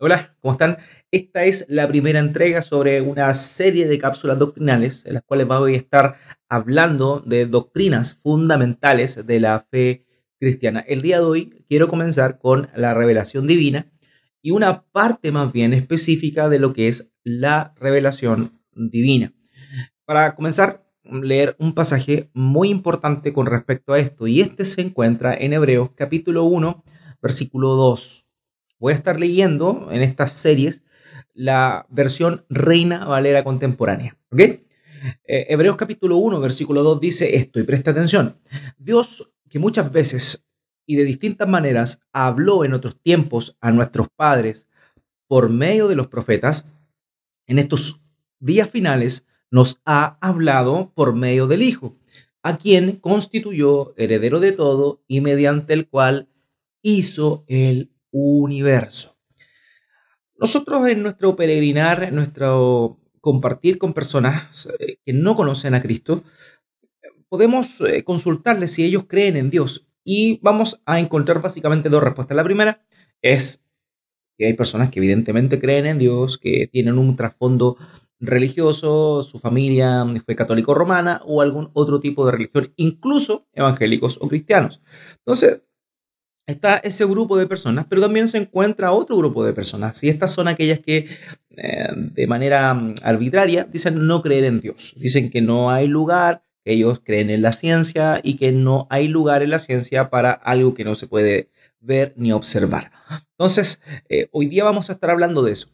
Hola, ¿cómo están? Esta es la primera entrega sobre una serie de cápsulas doctrinales en las cuales voy a estar hablando de doctrinas fundamentales de la fe cristiana. El día de hoy quiero comenzar con la revelación divina y una parte más bien específica de lo que es la revelación divina. Para comenzar, leer un pasaje muy importante con respecto a esto y este se encuentra en Hebreos capítulo 1, versículo 2 Voy a estar leyendo en estas series la versión Reina Valera contemporánea. Eh, Hebreos capítulo 1, versículo 2 dice esto, y presta atención. Dios, que muchas veces y de distintas maneras habló en otros tiempos a nuestros padres por medio de los profetas, en estos días finales nos ha hablado por medio del Hijo, a quien constituyó heredero de todo y mediante el cual hizo el universo. Nosotros en nuestro peregrinar, en nuestro compartir con personas eh, que no conocen a Cristo, podemos eh, consultarles si ellos creen en Dios y vamos a encontrar básicamente dos respuestas. La primera es que hay personas que evidentemente creen en Dios, que tienen un trasfondo religioso, su familia fue católico romana o algún otro tipo de religión, incluso evangélicos o cristianos. Entonces, está ese grupo de personas, pero también se encuentra otro grupo de personas. Y estas son aquellas que eh, de manera mm, arbitraria dicen no creer en Dios. Dicen que no hay lugar, que ellos creen en la ciencia y que no hay lugar en la ciencia para algo que no se puede ver ni observar. Entonces, eh, hoy día vamos a estar hablando de eso.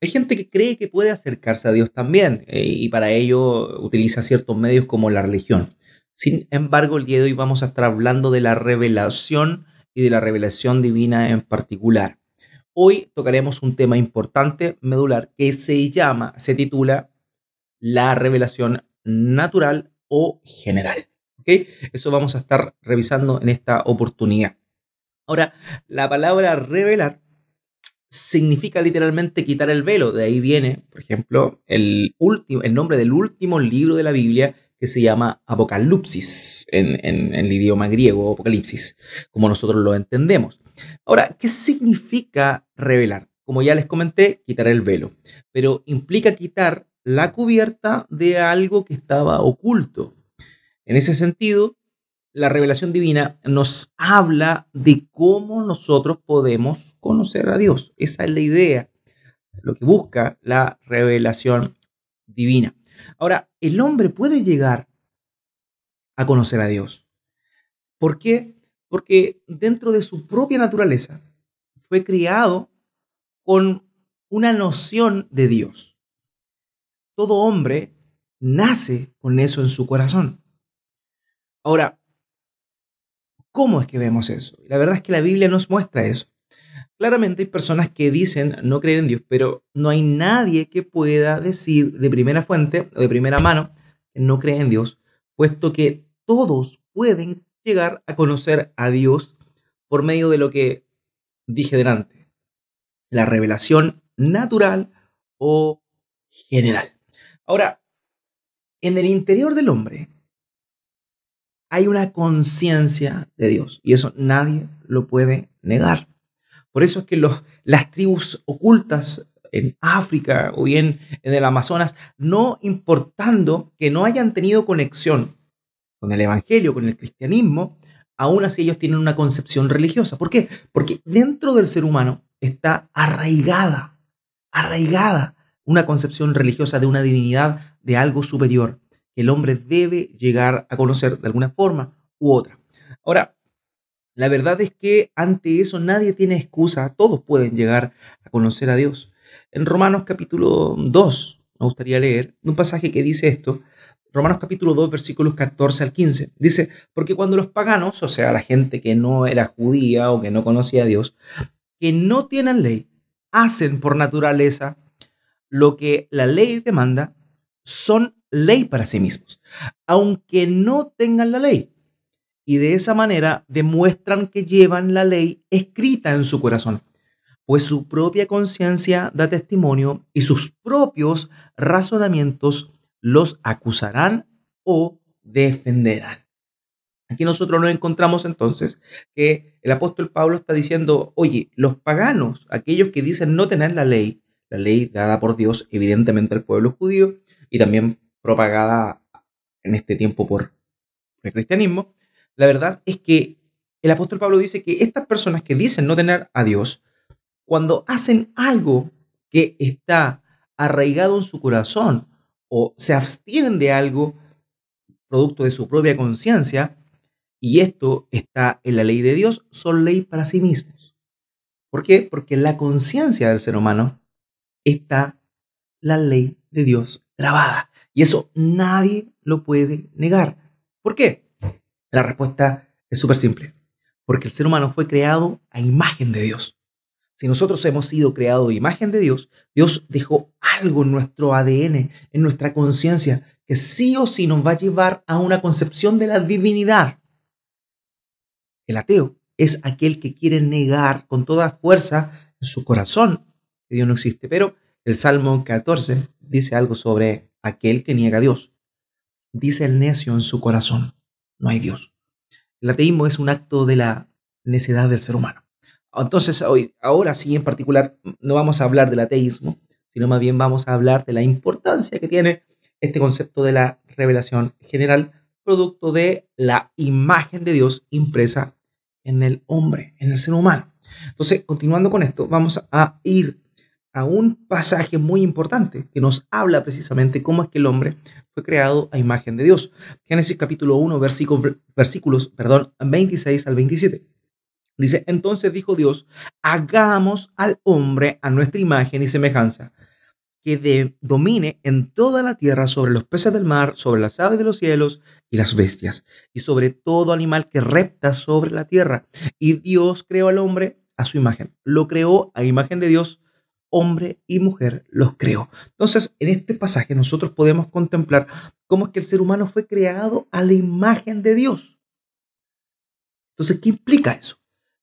Hay gente que cree que puede acercarse a Dios también eh, y para ello utiliza ciertos medios como la religión. Sin embargo, el día de hoy vamos a estar hablando de la revelación y de la revelación divina en particular. Hoy tocaremos un tema importante, medular, que se llama, se titula la revelación natural o general. Eso vamos a estar revisando en esta oportunidad. Ahora, la palabra revelar significa literalmente quitar el velo. De ahí viene, por ejemplo, el, último, el nombre del último libro de la Biblia que se llama Apocalipsis en, el idioma griego, Apocalipsis, como nosotros lo entendemos. Ahora, ¿qué significa revelar? Como ya les comenté, quitar el velo, pero implica quitar la cubierta de algo que estaba oculto. En ese sentido, la revelación divina nos habla de cómo nosotros podemos conocer a Dios. Esa es la idea, lo que busca la revelación divina. Ahora, el hombre puede llegar a conocer a Dios. ¿Por qué? Porque dentro de su propia naturaleza fue criado con una noción de Dios. Todo hombre nace con eso en su corazón. Ahora, ¿cómo es que vemos eso? La verdad es que la Biblia nos muestra eso. Claramente hay personas que dicen no creer en Dios, pero no hay nadie que pueda decir de primera fuente o de primera mano que no cree en Dios, puesto que todos pueden llegar a conocer a Dios por medio de lo que dije delante, la revelación natural o general. Ahora, en el interior del hombre hay una conciencia de Dios y eso nadie lo puede negar. Por eso es que los, las tribus ocultas en África o bien en el Amazonas, no importando que no hayan tenido conexión con el Evangelio, con el cristianismo, aún así ellos tienen una concepción religiosa. ¿Por qué? Porque dentro del ser humano está arraigada, arraigada una concepción religiosa de una divinidad, de algo superior, que el hombre debe llegar a conocer de alguna forma u otra. Ahora, la verdad es que ante eso nadie tiene excusa, todos pueden llegar a conocer a Dios. En Romanos capítulo 2, me gustaría leer un pasaje que dice esto, Romanos capítulo 2, versículos 14 al 15. Dice, porque cuando los paganos, o sea, la gente que no era judía o que no conocía a Dios, que no tienen ley, hacen por naturaleza lo que la ley demanda, son ley para sí mismos, aunque no tengan la ley y de esa manera demuestran que llevan la ley escrita en su corazón, pues su propia conciencia da testimonio y sus propios razonamientos los acusarán o defenderán. Aquí nosotros nos encontramos entonces que el apóstol Pablo está diciendo, oye, los paganos, aquellos que dicen no tener la ley, la ley dada por Dios evidentemente al pueblo judío y también propagada en este tiempo por el cristianismo, la verdad es que el apóstol Pablo dice que estas personas que dicen no tener a Dios, cuando hacen algo que está arraigado en su corazón o se abstienen de algo producto de su propia conciencia, y esto está en la ley de Dios, son ley para sí mismos. ¿Por qué? Porque en la conciencia del ser humano está la ley de Dios grabada. Y eso nadie lo puede negar. ¿Por qué? La respuesta es súper simple. Porque el ser humano fue creado a imagen de Dios. Si nosotros hemos sido creados a imagen de Dios, Dios dejó algo en nuestro ADN, en nuestra conciencia, que sí o sí nos va a llevar a una concepción de la divinidad. El ateo es aquel que quiere negar con toda fuerza en su corazón que Dios no existe. Pero el Salmo 14 dice algo sobre aquel que niega a Dios. Dice el necio en su corazón, no hay Dios. El ateísmo es un acto de la necedad del ser humano. Entonces, hoy, ahora sí en particular, no vamos a hablar del ateísmo, sino más bien vamos a hablar de la importancia que tiene este concepto de la revelación general, producto de la imagen de Dios impresa en el hombre, en el ser humano. Entonces, continuando con esto, vamos a ir a un pasaje muy importante que nos habla precisamente cómo es que el hombre fue creado a imagen de Dios. Génesis capítulo 1, versículos, versículos perdón, 26 al 27. Dice, entonces dijo Dios, hagamos al hombre a nuestra imagen y semejanza, que domine en toda la tierra sobre los peces del mar, sobre las aves de los cielos y las bestias, y sobre todo animal que repta sobre la tierra. Y Dios creó al hombre a su imagen. Lo creó a imagen de Dios, hombre y mujer los creó. Entonces, en este pasaje nosotros podemos contemplar cómo es que el ser humano fue creado a la imagen de Dios. Entonces, ¿qué implica eso?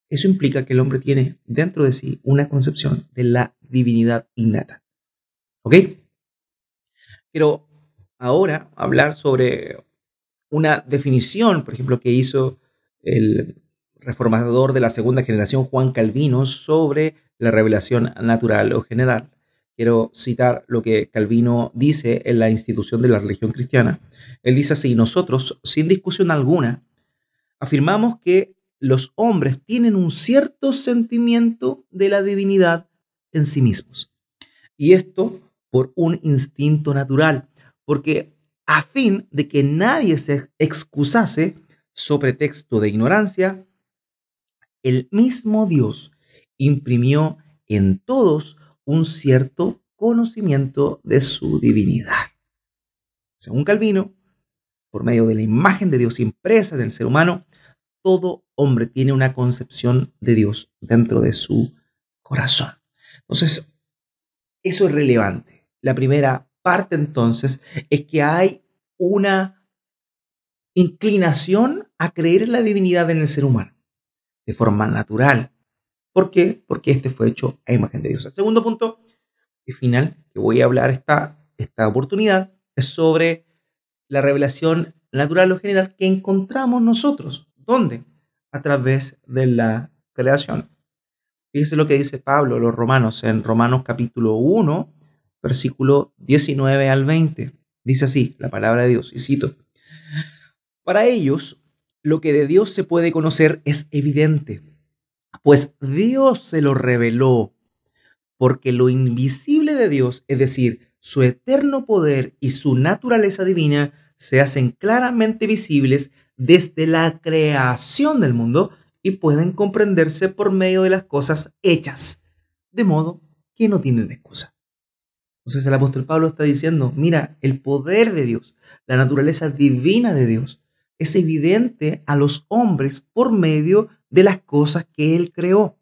Eso implica que el hombre tiene dentro de sí una concepción de la divinidad innata. ¿Ok? Quiero ahora hablar sobre una definición, por ejemplo, que hizo el reformador de la segunda generación, Juan Calvino, sobre la revelación natural o general. Quiero citar lo que Calvino dice en la institución de la religión cristiana. Él dice así, nosotros, sin discusión alguna, afirmamos que los hombres tienen un cierto sentimiento de la divinidad en sí mismos. Y esto por un instinto natural, porque a fin de que nadie se excusase sobre texto de ignorancia, el mismo Dios imprimió en todos un cierto conocimiento de su divinidad. Según Calvino, por medio de la imagen de Dios impresa en el ser humano, todo hombre tiene una concepción de Dios dentro de su corazón. Entonces, eso es relevante. La primera parte entonces es que hay una inclinación a creer en la divinidad en el ser humano, de forma natural. ¿Por qué? Porque este fue hecho a imagen de Dios. El segundo punto y final que voy a hablar esta, esta oportunidad es sobre la revelación natural o general que encontramos nosotros ¿Dónde? A través de la creación. Fíjese lo que dice Pablo, los romanos, en Romanos capítulo 1, versículo 19 al 20. Dice así la palabra de Dios, y cito, Para ellos, lo que de Dios se puede conocer es evidente, pues Dios se lo reveló, porque lo invisible de Dios, es decir, su eterno poder y su naturaleza divina, se hacen claramente visibles desde la creación del mundo y pueden comprenderse por medio de las cosas hechas, de modo que no tienen excusa. Entonces el apóstol Pablo está diciendo, mira, el poder de Dios, la naturaleza divina de Dios, es evidente a los hombres por medio de las cosas que Él creó. O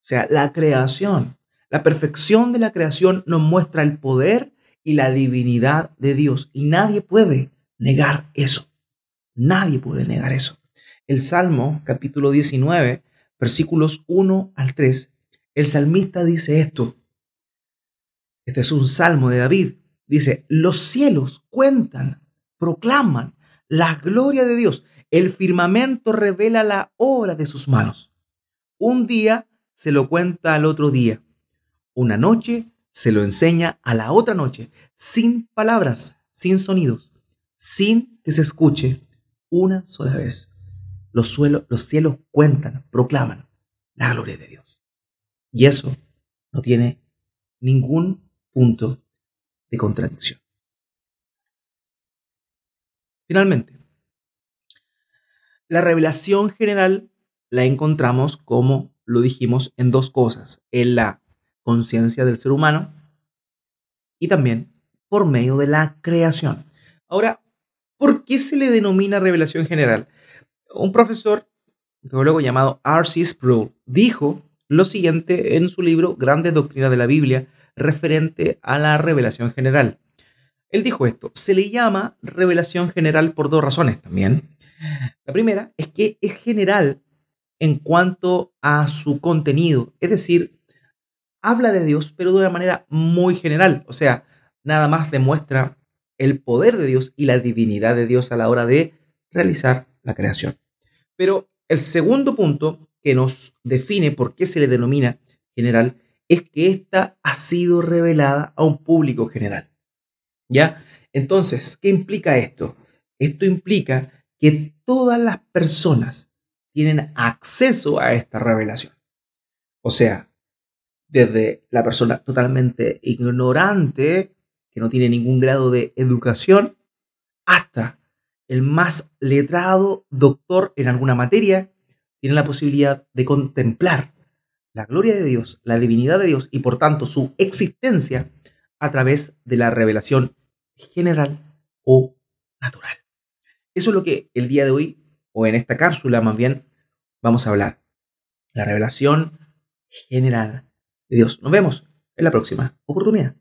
sea, la creación, la perfección de la creación nos muestra el poder y la divinidad de Dios y nadie puede negar eso. Nadie puede negar eso. El Salmo, capítulo 19, versículos 1 al 3, el salmista dice esto. Este es un salmo de David. Dice, los cielos cuentan, proclaman la gloria de Dios El firmamento revela la obra de sus manos. Un día se lo cuenta al otro día. Una noche se lo enseña a la otra noche, sin palabras, sin sonidos, sin que se escuche una sola vez. Los, los cielos cuentan, proclaman la gloria de Dios. Y eso no tiene ningún punto de contradicción. Finalmente, la revelación general la encontramos, como lo dijimos, en dos cosas. En la conciencia del ser humano y también por medio de la creación. Ahora, ¿por qué se le denomina revelación general? Un profesor, un teólogo llamado R.C. Sproul, dijo lo siguiente en su libro Grandes Doctrinas de la Biblia referente a la revelación general. Él dijo esto, se le llama revelación general por dos razones también. La primera es que es general en cuanto a su contenido, es decir, habla de Dios, pero de una manera muy general, o sea, nada más demuestra el poder de Dios y la divinidad de Dios a la hora de realizar la creación. Pero el segundo punto que nos define por qué se le denomina general es que ésta ha sido revelada a un público general. ¿Ya? Entonces, ¿qué implica esto? Esto implica que todas las personas tienen acceso a esta revelación. O sea, desde la persona totalmente ignorante, que no tiene ningún grado de educación, hasta el más letrado doctor en alguna materia, tiene la posibilidad de contemplar la gloria de Dios, la divinidad de Dios y por tanto su existencia a través de la revelación general o natural. Eso es lo que el día de hoy, o en esta cápsula más bien, vamos a hablar. La revelación general de Dios. Nos vemos en la próxima oportunidad.